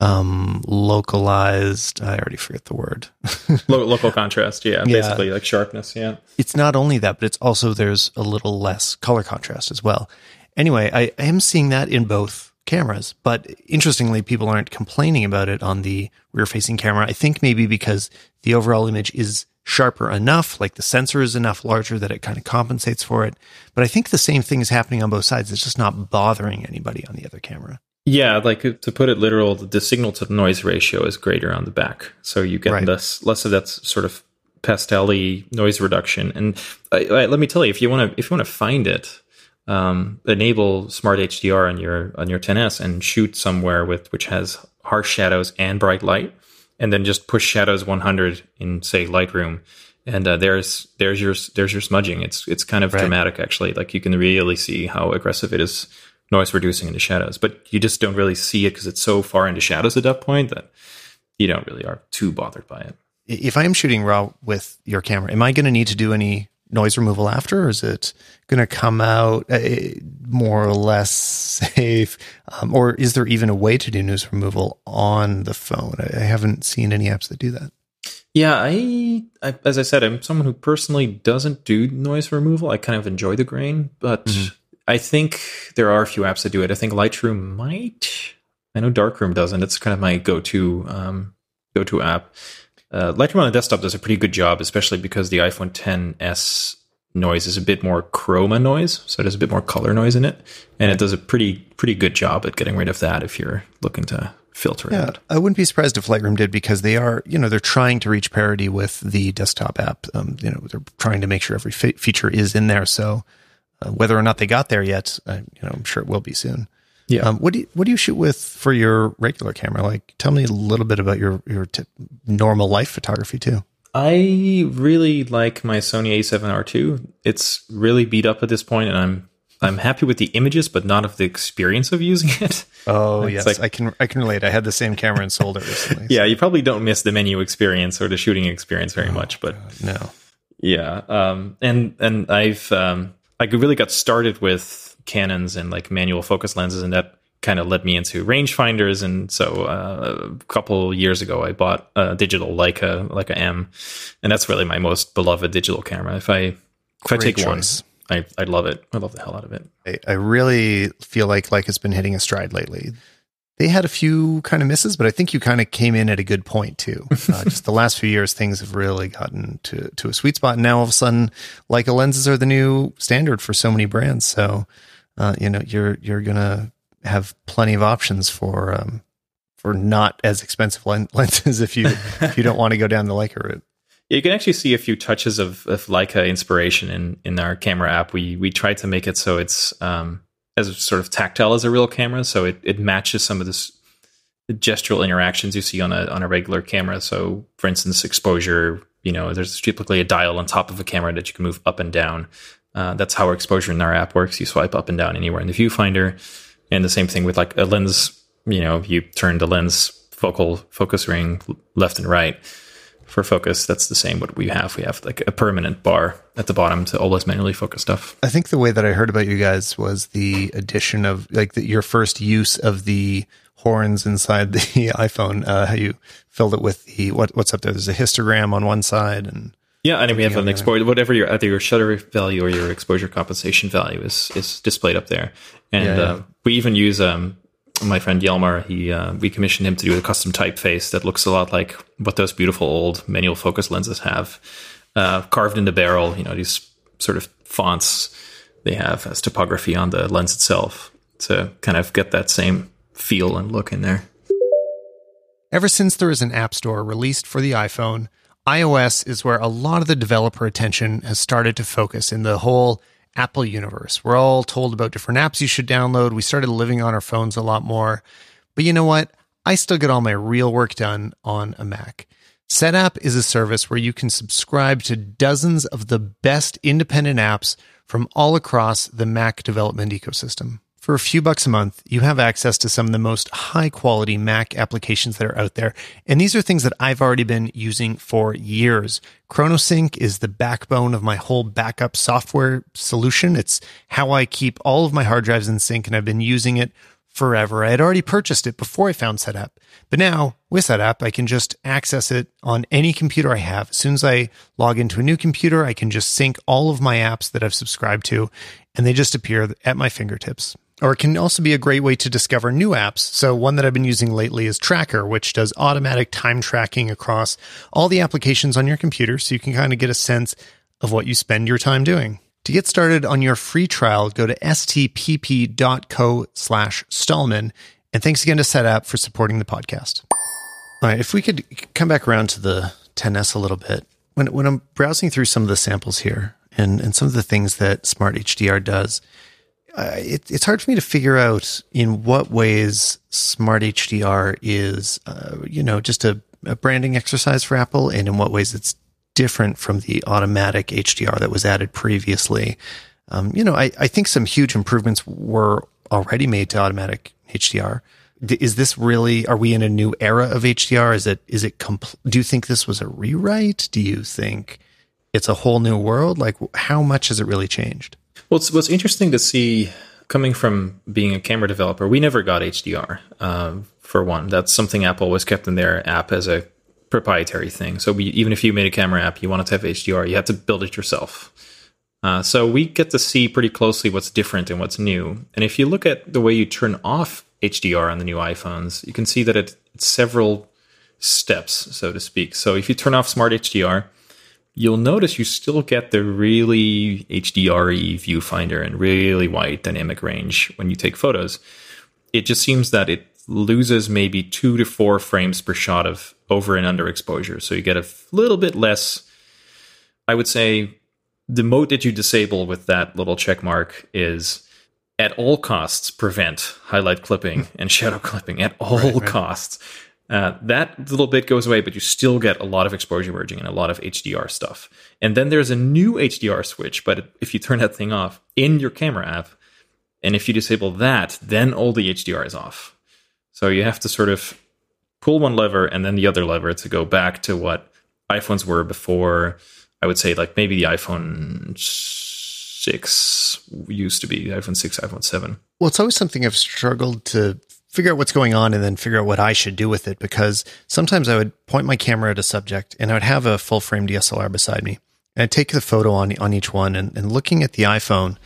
um localized I already forget the word. Lo- local contrast. Yeah, Yeah. basically like sharpness. Yeah, it's not only that, but it's also there's a little less color contrast as well. Anyway, I, I am seeing that in both cameras, but interestingly, people aren't complaining about it on the rear facing camera. I think maybe because the overall image is sharper enough, like the sensor is enough larger that it kind of compensates for it. But I think the same thing is happening on both sides. It's just not bothering anybody on the other camera. yeah. Like to put it literal, the signal to noise ratio is greater on the back, so you get Right. less less of that sort of pastel-y noise reduction. And I, I, let me tell you, if you want to if you want to find it, um, enable Smart HDR on your on your 10s and shoot somewhere with which has harsh shadows and bright light, and then just push shadows 100 in say Lightroom, and uh, there's there's your there's your smudging. It's it's kind of right. dramatic actually. Like you can really see how aggressive it is noise reducing into shadows, but you just don't really see it because it's so far into shadows at that point that you don't really are too bothered by it. If I am shooting raw with your camera, am I going to need to do any noise removal after, or is it going to come out uh, more or less safe? Um, or is there even a way to do noise removal on the phone? I, I haven't seen any apps that do that. Yeah, I, I, as I said, I'm someone who personally doesn't do noise removal. I kind of enjoy the grain, but mm-hmm. I think there are a few apps that do it. I think Lightroom might. I know Darkroom doesn't. It's kind of my go-to um, go-to app. Uh, Lightroom on the desktop does a pretty good job, especially because the iPhone 10s noise is a bit more chroma noise, so it has a bit more color noise in it, and it does a pretty pretty good job at getting rid of that if you're looking to filter yeah, out. I wouldn't be surprised if Lightroom did because they are, you know, they're trying to reach parity with the desktop app. Um, you know, they're trying to make sure every fe- feature is in there. So uh, whether or not they got there yet, uh, you know, I'm sure it will be soon. Yeah. Um, what do you, what do you shoot with for your regular camera? Like, tell me a little bit about your your t- normal life photography too. I really like my Sony A7R2. It's really beat up at this point, and I'm I'm happy with the images, but not of the experience of using it. Oh it's yes, like, I can I can relate. I had the same camera and sold it recently. yeah, so. you probably don't miss the menu experience or the shooting experience very oh, much, but God, no. Yeah, um, and and I've um, I really got started with Canons and like manual focus lenses, and that kind of led me into rangefinders. And so uh, a couple years ago, I bought a digital Leica Leica M, and that's really my most beloved digital camera. If I if Great I take choice. one, I I love it. I love the hell out of it. I, I really feel like Leica's been hitting a stride lately. They had a few kind of misses, but I think you kind of came in at a good point too. Uh, just the last few years, things have really gotten to to a sweet spot. And now all of a sudden, Leica lenses are the new standard for so many brands. So uh, you know you're you're gonna have plenty of options for um, for not as expensive lenses if you if you don't want to go down the Leica route. You can actually see a few touches of, of Leica inspiration in in our camera app. We we tried to make it so it's um, as sort of tactile as a real camera, so it, it matches some of this the gestural interactions you see on a on a regular camera. So, for instance, exposure. You know, there's typically a dial on top of a camera that you can move up and down. Uh, that's how our exposure in our app works. You swipe up and down anywhere in the viewfinder, and the same thing with like a lens. You know, you turn the lens focal focus ring left and right for focus. That's the same what we have. We have like a permanent bar at the bottom to always manually focus stuff. I think the way that I heard about you guys was the addition of like the, your first use of the horns inside the iPhone. Uh, how you filled it with the what what's up there? There's a histogram on one side and yeah, and we have an exposure, whatever your either your shutter value or your exposure compensation value is is displayed up there. And yeah, yeah. Uh, we even use um, my friend Yelmar. He uh, we commissioned him to do a custom typeface that looks a lot like what those beautiful old manual focus lenses have, uh, carved in the barrel. You know these sort of fonts they have as typography on the lens itself to kind of get that same feel and look in there. Ever since there is an app store released for the iPhone iOS is where a lot of the developer attention has started to focus in the whole Apple universe. We're all told about different apps you should download. We started living on our phones a lot more. But you know what? I still get all my real work done on a Mac. Setapp is a service where you can subscribe to dozens of the best independent apps from all across the Mac development ecosystem. For a few bucks a month, you have access to some of the most high quality Mac applications that are out there. And these are things that I've already been using for years. ChronoSync is the backbone of my whole backup software solution. It's how I keep all of my hard drives in sync, and I've been using it forever. I had already purchased it before I found Setapp. But now with Setapp, I can just access it on any computer I have. As soon as I log into a new computer, I can just sync all of my apps that I've subscribed to, and they just appear at my fingertips. Or it can also be a great way to discover new apps. So one that I've been using lately is Tracker, which does automatic time tracking across all the applications on your computer. So you can kind of get a sense of what you spend your time doing. To get started on your free trial, go to stpp.co slash Stalman. And thanks again to Setapp for supporting the podcast. All right. If we could come back around to the 10S a little bit. When, when I'm browsing through some of the samples here and, and some of the things that Smart HDR does, uh, it, it's hard for me to figure out in what ways Smart HDR is, uh, you know, just a a branding exercise for Apple, and in what ways it's different from the automatic HDR that was added previously. Um, you know, I, I think some huge improvements were already made to automatic HDR. Is this really? Are we in a new era of HDR? Is it? Is it? Compl- do you think this was a rewrite? Do you think it's a whole new world? Like, how much has it really changed? Well, it's what's interesting to see coming from being a camera developer. We never got HDR. Um, for one, that's something Apple was kept in their app as a proprietary thing. So we, even if you made a camera app, you wanted to have HDR, you had to build it yourself. Uh, so we get to see pretty closely what's different and what's new. And if you look at the way you turn off HDR on the new iPhones, you can see that it, it's several steps, so to speak. So if you turn off Smart HDR, you'll notice you still get the really HDRE viewfinder and really wide dynamic range when you take photos. It just seems that it loses maybe two to four frames per shot of over and under exposure. So you get a little bit less, I would say, the mode that you disable with that little check mark is at all costs prevent highlight clipping and shadow clipping at all right, right. costs. Uh, that little bit goes away, but you still get a lot of exposure merging and a lot of HDR stuff. And then there's a new HDR switch, but if you turn that thing off in your camera app, and if you disable that, then all the HDR is off. So you have to sort of pull one lever and then the other lever to go back to what iPhones were before I would say like maybe the iPhone 6 used to be, iPhone 6, iPhone 7. Well, it's always something I've struggled to figure out what's going on and then figure out what I should do with it because sometimes I would point my camera at a subject and I would have a full frame DSLR beside me. And I'd take the photo on, on each one and, and looking at the iPhone,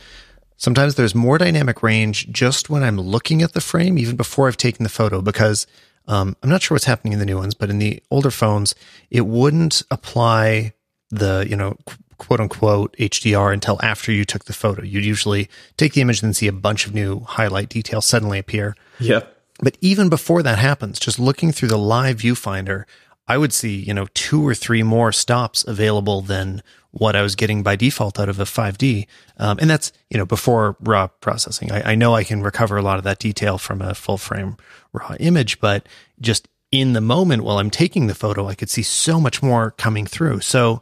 sometimes there's more dynamic range just when I'm looking at the frame, even before I've taken the photo, because um, I'm not sure what's happening in the new ones, but in the older phones, it wouldn't apply the, you know, quote unquote HDR until after you took the photo. You'd usually take the image and then see a bunch of new highlight details suddenly appear. Yeah. But even before that happens, just looking through the live viewfinder, I would see, you know, two or three more stops available than what I was getting by default out of a 5D. Um, and that's, you know, before raw processing. I, I know I can recover a lot of that detail from a full frame raw image, but just in the moment while I'm taking the photo, I could see so much more coming through. So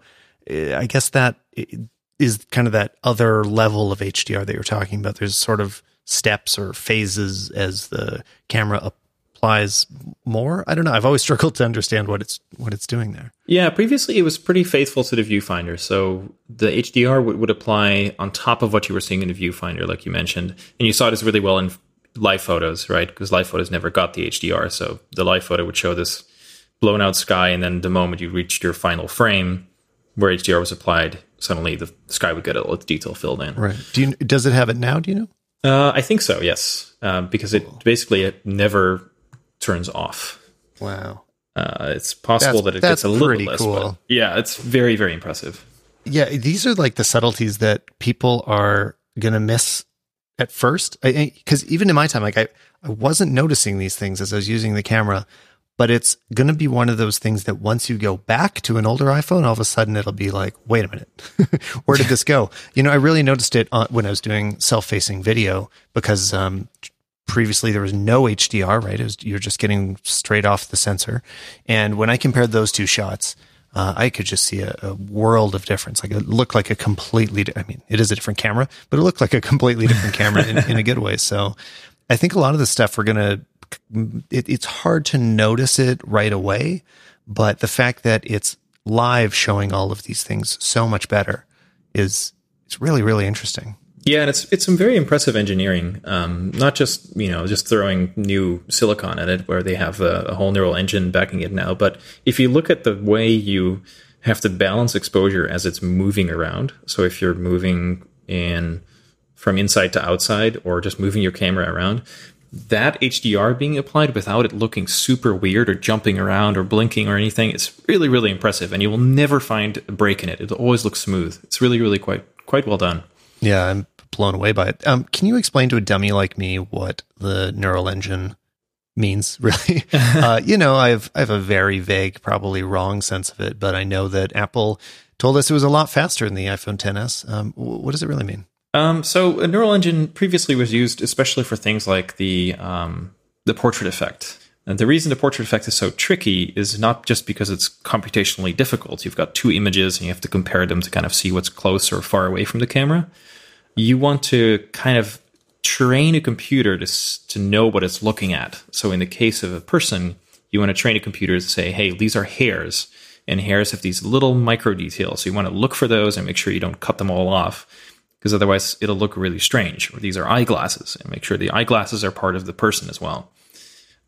uh, I guess that is kind of that other level of HDR that you're talking about. There's sort of steps or phases as the camera applies more. I don't know. I've always struggled to understand what it's what it's doing there. Yeah, previously it was pretty faithful to the viewfinder. So the HDR would, would apply on top of what you were seeing in the viewfinder, like you mentioned, and you saw this really well in live photos, right? Because live photos never got the HDR, so the live photo would show this blown out sky, and then the moment you reached your final frame, where HDR was applied, suddenly the sky would get all its detail filled in. Right. Do you? Does it have it now? Do you know? Uh, I think so. Yes, uh, because it basically it never turns off. Wow. Uh, it's possible that's, that it gets a little bit less. Cool. yeah, it's very very impressive. Yeah, these are like the subtleties that people are gonna miss at first. Because even in my time, like I, I wasn't noticing these things as I was using the camera but it's going to be one of those things that once you go back to an older iPhone, all of a sudden it'll be like, wait a minute, where did this go? You know, I really noticed it when I was doing self facing video because, um, previously there was no HDR, right? Was, you're just getting straight off the sensor. And when I compared those two shots, uh, I could just see a, a, world of difference. Like it looked like a completely, I mean, it is a different camera, but it looked like a completely different camera in, in a good way. So I think a lot of the stuff we're going to it, it's hard to notice it right away, but the fact that it's live showing all of these things so much better is it's really really interesting. Yeah, and it's it's some very impressive engineering. Um, not just you know just throwing new silicon at it, where they have a, a whole neural engine backing it now. But if you look at the way you have to balance exposure as it's moving around, so if you're moving in from inside to outside or just moving your camera around, that HDR being applied without it looking super weird or jumping around or blinking or anything, it's really, really impressive. And you will never find a break in it. It always looks smooth. It's really, really quite quite well done. Yeah, I'm blown away by it. Um, can you explain to a dummy like me what the neural engine means? Really, uh, you know, I've I have a very vague, probably wrong sense of it, but I know that Apple told us it was a lot faster than the iPhone 10s. Um, what does it really mean? Um, so a neural engine previously was used especially for things like the um, the portrait effect. And the reason the portrait effect is so tricky is not just because it's computationally difficult. You've got two images and you have to compare them to kind of see what's close or far away from the camera. You want to kind of train a computer to, to know what it's looking at. So in the case of a person, you want to train a computer to say, hey, these are hairs, and hairs have these little micro details. So you want to look for those and make sure you don't cut them all off, because otherwise it'll look really strange. Or these are eyeglasses, and make sure the eyeglasses are part of the person as well.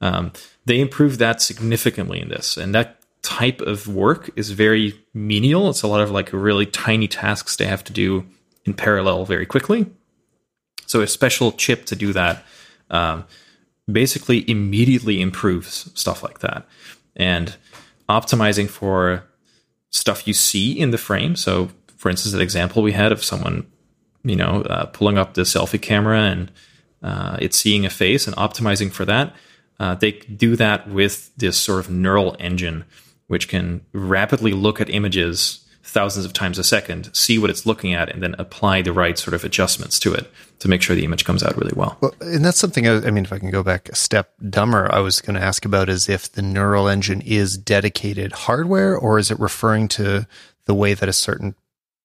Um, they improved that significantly in this, and that type of work is very menial. It's a lot of like really tiny tasks they have to do in parallel very quickly. So a special chip to do that um, basically immediately improves stuff like that, and optimizing for stuff you see in the frame. So, for instance, an example we had of someone, you know, uh, pulling up the selfie camera and uh, it's seeing a face and optimizing for that uh, they do that with this sort of neural engine, which can rapidly look at images thousands of times a second, see what it's looking at, and then apply the right sort of adjustments to it to make sure the image comes out really well. Well, and that's something. I, I mean, if I can go back a step dumber, I was going to ask about is if the neural engine is dedicated hardware, or is it referring to the way that a certain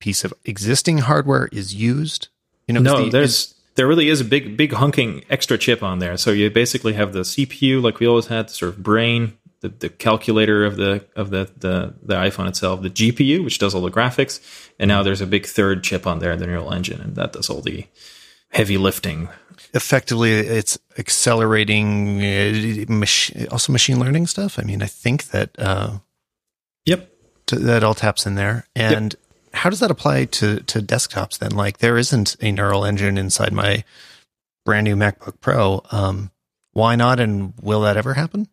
piece of existing hardware is used? You know, no, the, there's there really is a big, big hunking extra chip on there. So you basically have the CPU, like we always had, sort of brain, the, the calculator of the of the, the the iPhone itself, the GPU, which does all the graphics, and now there's a big third chip on there, the neural engine, and that does all the heavy lifting. Effectively, it's accelerating uh, mach- also machine learning stuff. I mean, I think that. Uh, yep. T- that all taps in there, and yep how does that apply to to desktops then? Like there isn't a neural engine inside my brand new MacBook Pro. Um, why not? And will that ever happen?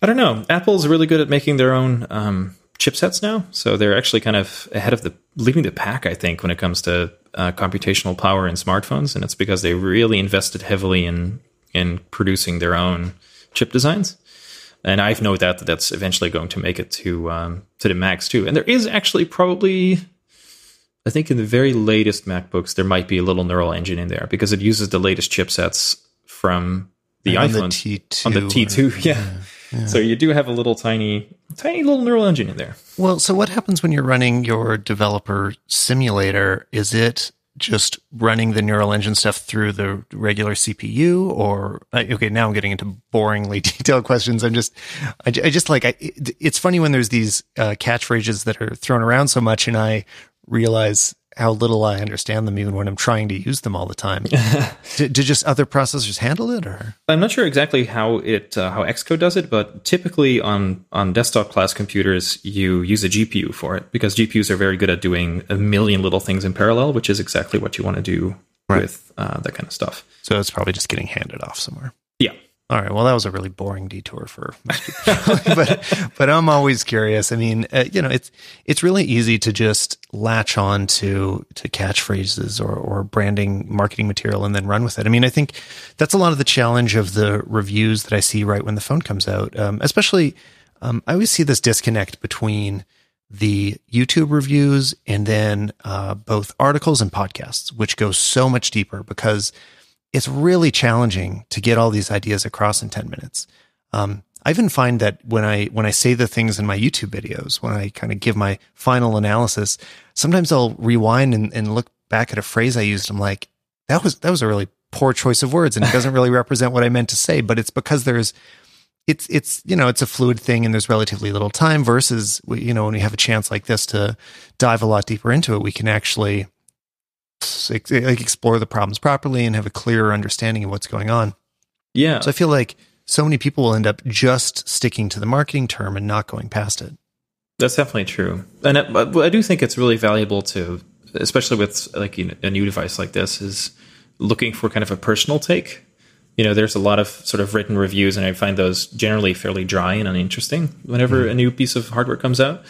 I don't know. Apple's really good at making their own um, chipsets now, so they're actually kind of ahead of the leading the pack. I think when it comes to uh, computational power in smartphones, and it's because they really invested heavily in in producing their own chip designs. And I've no doubt that that's eventually going to make it to um, to the Macs too. And there is actually probably I think in the very latest MacBooks, there might be a little neural engine in there because it uses the latest chipsets from the and iPhone on the T2. On the T2, yeah. Yeah, yeah. So you do have a little tiny, tiny little neural engine in there. Well, so what happens when you're running your developer simulator? Is it just running the neural engine stuff through the regular CPU or okay now I'm getting into boringly detailed questions I'm just I, I just like I, it, it's funny when there's these uh, catchphrases that are thrown around so much and I realize how little I understand them even when I'm trying to use them all the time. did, did, just other processors handle it or? I'm not sure exactly how it uh, how Xcode does it, but typically on on desktop class computers you use a GPU for it because GPUs are very good at doing a million little things in parallel, which is exactly what you want to do right. with uh, that kind of stuff. So it's probably just getting handed off somewhere. All right. Well, that was a really boring detour for most people, but but I'm always curious. I mean, uh, you know, it's it's really easy to just latch on to to catchphrases or or branding marketing material and then run with it. I mean, I think that's a lot of the challenge of the reviews that I see right when the phone comes out. Um, especially, um, I always see this disconnect between the YouTube reviews and then uh, both articles and podcasts, which go so much deeper because it's really challenging to get all these ideas across in 10 minutes. Um, I even find that when I when I say the things in my YouTube videos, when I kind of give my final analysis, sometimes I'll rewind and, and look back at a phrase I used. I'm like, that was that was a really poor choice of words, and it doesn't really represent what I meant to say. But it's because there's it's it's you know it's a fluid thing, and there's relatively little time. Versus you know when we have a chance like this to dive a lot deeper into it, we can actually like explore the problems properly and have a clearer understanding of what's going on. Yeah. So I feel like so many people will end up just sticking to the marketing term and not going past it. That's definitely true, and I, I do think it's really valuable to, especially with like a new device like this, is looking for kind of a personal take. You know, there's a lot of sort of written reviews, and I find those generally fairly dry and uninteresting whenever mm. a new piece of hardware comes out.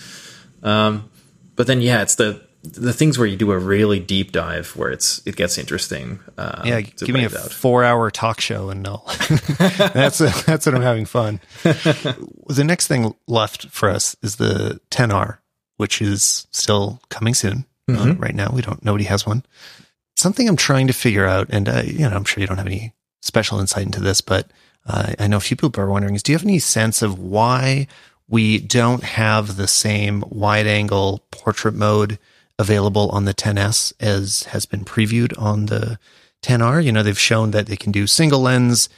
Um, but then, yeah, it's the the things where you do a really deep dive where it's it gets interesting. Uh, yeah, give me a four hour talk show and no, that's a, that's what I'm having fun. the next thing left for us is the 10R, which is still coming soon. Uh, mm-hmm. Uh, right now, we don't nobody has one. Something I'm trying to figure out, and uh, you know, I'm sure you don't have any special insight into this, but uh, I know a few people are wondering is do you have any sense of why we don't have the same wide angle portrait mode available on the 10s as has been previewed on the 10R? You know, they've shown that they can do single lens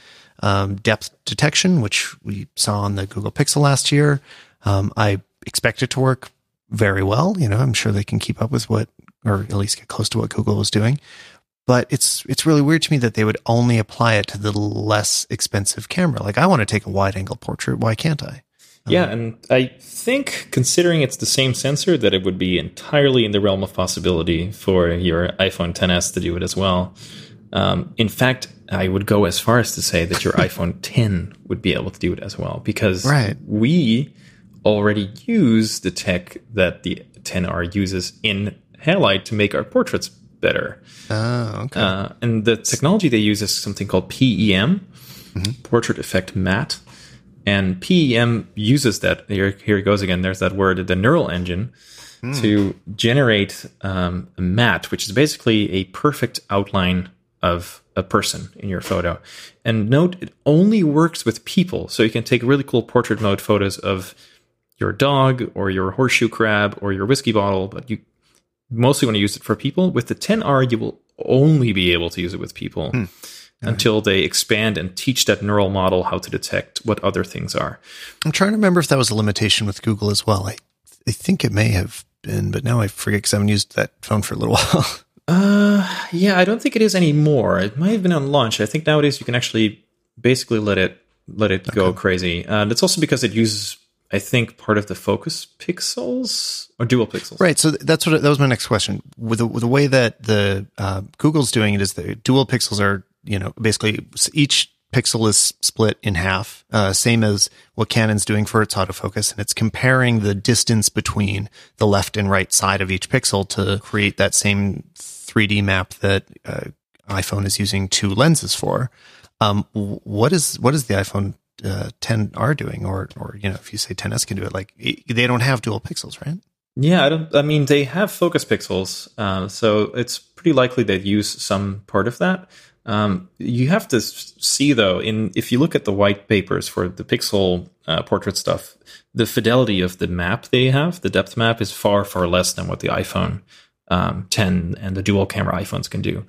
um, depth detection, which we saw on the Google Pixel last year. Um, I expect it to work very well. You know, I'm sure they can keep up with what, or at least get close to what Google was doing. But it's it's really weird to me that they would only apply it to the less expensive camera. Like I want to take a wide angle portrait. Why can't I? Yeah, and I think considering it's the same sensor, that it would be entirely in the realm of possibility for your iPhone 10s to do it as well. Um, in fact, I would go as far as to say that your iPhone 10 would be able to do it as well because right. we already use the tech that the 10R uses in Halide to make our portraits better. Oh, okay. Uh, and the technology they use is something called PEM, mm-hmm. Portrait Effect Matte. And PEM uses that. Here, here it goes again. There's that word, the neural engine, mm. to generate um, a matte, which is basically a perfect outline of a person in your photo. And note, it only works with people. So you can take really cool portrait mode photos of your dog or your horseshoe crab or your whiskey bottle, but you mostly want to use it for people. With the 10R, you will only be able to use it with people until they expand and teach that neural model how to detect what other things are. I'm trying to remember if that was a limitation with Google as well. I, I think it may have been, but now I forget because I haven't used that phone for a little while. Uh, yeah, I don't think it is anymore. It might have been on launch. I think nowadays you can actually basically let it let it okay. go crazy. And it's also because it uses, I think, part of the focus pixels or dual pixels. Right. So that's what that was my next question. With the, with the way that the uh, Google's doing it is the dual pixels are you know basically each pixel is split in half, uh, same as what Canon's doing for its autofocus. And it's comparing the distance between the left and right side of each pixel to create that same 3D map that uh, iPhone is using two lenses for. Um, what is what is the iPhone uh, 10R doing, or or you know, if you say 10s can do it, like they don't have dual pixels, right? Yeah, I don't. I mean, they have focus pixels, uh, so it's pretty likely they'd use some part of that. Um, you have to see though, in if you look at the white papers for the pixel uh, portrait stuff, the fidelity of the map they have, the depth map, is far far less than what the iPhone um, 10 and the dual camera iPhones can do.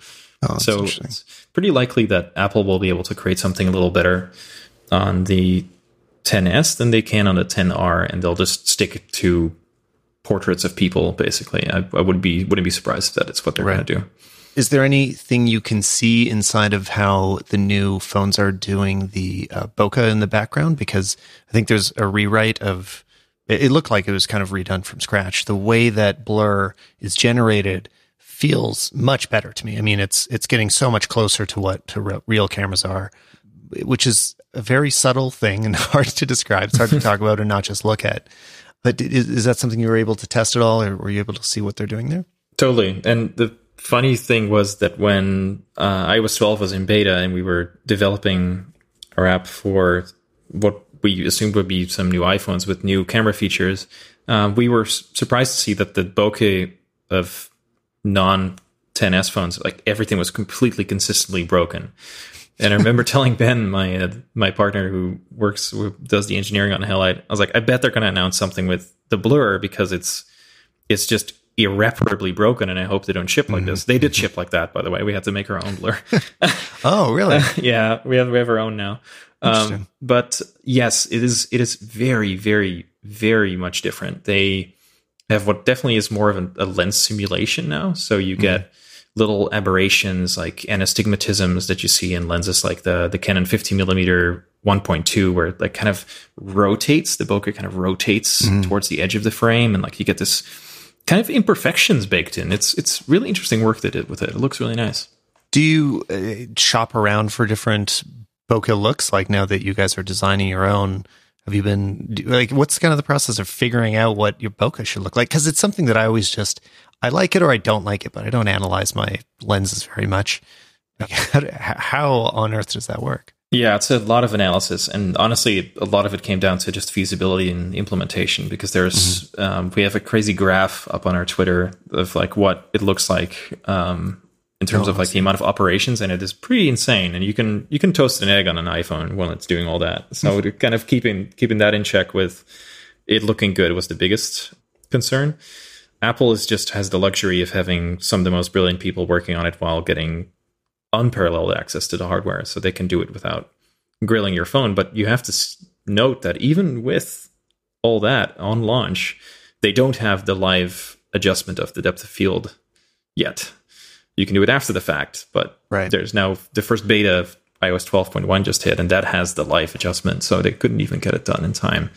Oh, so it's pretty likely that Apple will be able to create something a little better on the 10s than they can on the 10R, and they'll just stick to portraits of people. Basically, I, I would be wouldn't be surprised if that is what they're right. going to do. Is there anything you can see inside of how the new phones are doing the uh, bokeh in the background? Because I think there's a rewrite of. It looked like it was kind of redone from scratch. The way that blur is generated feels much better to me. I mean, it's it's getting so much closer to what to re- real cameras are, which is a very subtle thing and hard to describe. It's hard to talk about and not just look at. But is, is that something you were able to test at all, or were you able to see what they're doing there? Totally. And the funny thing was that when uh, iOS 12 was in beta and we were developing our app for what we assumed would be some new iPhones with new camera features, uh, we were surprised to see that the bokeh of non 10s phones, like everything was completely consistently broken. And I remember telling Ben, my uh, my partner who works who does the engineering on Halide, I was like, I bet they're going to announce something with the blur because it's it's just irreparably broken and i hope they don't ship like mm-hmm. this they did ship like that by the way. We had to make our own blur. Oh really? Yeah we have we have our own now. Um, but yes it is it is very very very much different. They have what definitely is more of an, a lens simulation now. So you mm-hmm. get little aberrations like anastigmatisms that you see in lenses like the the canon 50 millimeter 1.2 where it like kind of rotates the bokeh kind of rotates mm-hmm. towards the edge of the frame and like you get this kind of imperfections baked in. It's it's really interesting work they did with it. It looks really nice. Do you uh, shop around for different bokeh looks? Like now that you guys are designing your own, have you been like what's kind of the process of figuring out what your bokeh should look like? Because it's something that I always just I like it or I don't like it, but I don't analyze my lenses very much. how on earth does that work? Yeah, it's a lot of analysis, and honestly, a lot of it came down to just feasibility and implementation. Because there's, mm-hmm. um, we have a crazy graph up on our Twitter of like what it looks like um, in terms Oh, of like the amount of operations, and it is pretty insane. And you can you can toast an egg on an iPhone while it's doing all that. So kind of keeping keeping that in check with it looking good was the biggest concern. Apple is just has the luxury of having some of the most brilliant people working on it while getting unparalleled access to the hardware, so they can do it without grilling your phone. But you have to s- note that even with all that on launch, they don't have the live adjustment of the depth of field yet. You can do it after the fact, but Right. there's now the first beta of iOS 12.1 just hit, and that has the live adjustment, so they couldn't even get it done in time.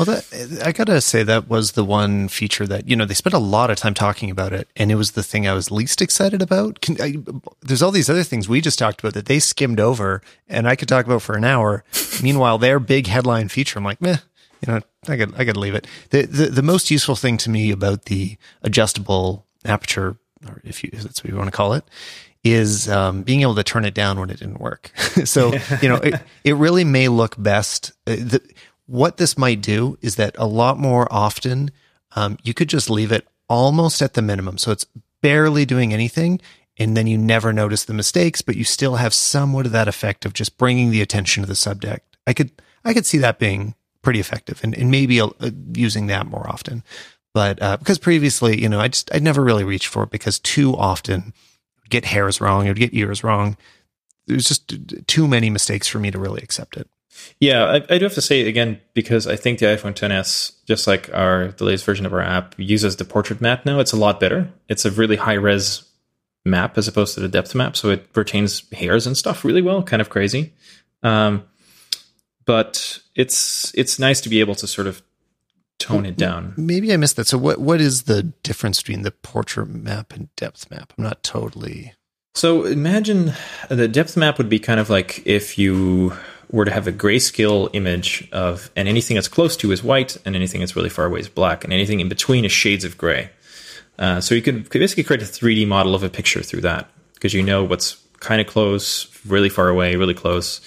Well, that, I gotta say that was the one feature that you know they spent a lot of time talking about it, and it was the thing I was least excited about. Can, I, there's all these other things we just talked about that they skimmed over, and I could talk about for an hour. Meanwhile, their big headline feature, I'm like, meh, you know, I got I got to leave it. The, the the most useful thing to me about the adjustable aperture, or if you if that's what you want to call it, is um, being able to turn it down when it didn't work. so you know, it, it really may look best. Uh, the, what this might do is that a lot more often um, you could just leave it almost at the minimum, so it's barely doing anything, and then you never notice the mistakes, but you still have somewhat of that effect of just bringing the attention to the subject. I could I could see that being pretty effective, and, and maybe uh, using that more often. But uh, because previously, you know, I just I never really reached for it because too often get hairs wrong, I'd get ears wrong. There's just too many mistakes for me to really accept it. Yeah, I, I do have to say again because I think the iPhone 10s, just like our the latest version of our app, uses the portrait map now. It's a lot better. It's a really high res map as opposed to the depth map, so it retains hairs and stuff really well. Kind of crazy, um, but it's it's nice to be able to sort of tone it down. Maybe I missed that. So what what is the difference between the portrait map and depth map? I'm not totally So imagine the depth map would be kind of like if you were to have a grayscale image of, and anything that's close to is white, and anything that's really far away is black, and anything in between is shades of gray. Uh, so you could could basically create a 3D model of a picture through that because you know what's kind of close, really far away, really close.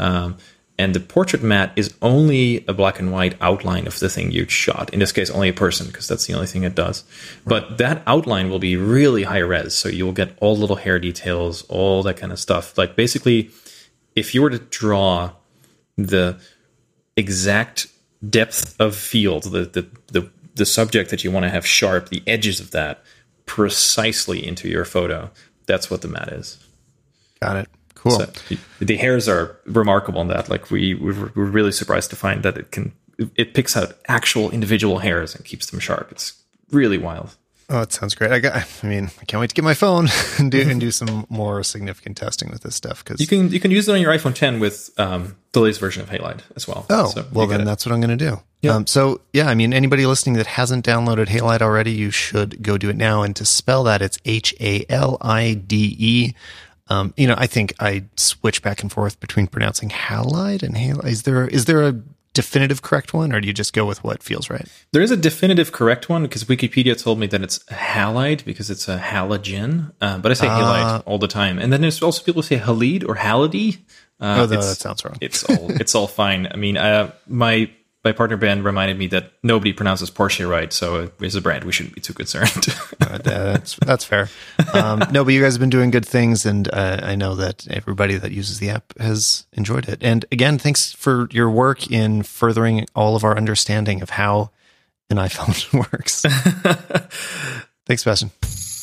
Um, and the portrait matte is only a black and white outline of the thing you shot. In this case, only a person because that's the only thing it does. But that outline will be really high res, so you'll get all little hair details, all that kind of stuff. Like basically, if you were to draw the exact depth of field, the the the, the subject that you want to have sharp, the edges of that precisely into your photo, that's what the matte is. got it. Cool. So the hairs are remarkable in that. Like we we were really surprised to find that it can it picks out actual individual hairs and keeps them sharp. It's really wild. Oh, it sounds great. I got. I mean, I can't wait to get my phone and do and do some more significant testing with this stuff because You can you can use it on your iPhone 10 with um, the latest version of Halide as well. Oh, So well, then that's what I'm going to do. Yeah. Um, so, yeah, I mean, anybody listening that hasn't downloaded Halide already, you should go do it now. And to spell that, it's H A L I D E. Um, you know, I think I switch back and forth between pronouncing halide and halide. Is there is there a definitive correct one, or do you just go with what feels right? There is a definitive correct one because Wikipedia told me that it's halide because it's a halogen, uh, but I say Ah. halide all the time. And then there's also people who say halide or halide. Uh, oh, no, it's- that sounds wrong. it's all it's all fine. I mean, uh, my my partner Ben reminded me that nobody pronounces Porsche right, so as a brand, we shouldn't be too concerned. Uh, that's that's fair. Um, no, but you guys have been doing good things, and uh, I know that everybody that uses the app has enjoyed it. And again, thanks for your work in furthering all of our understanding of how an iPhone works. thanks, Sebastiaan.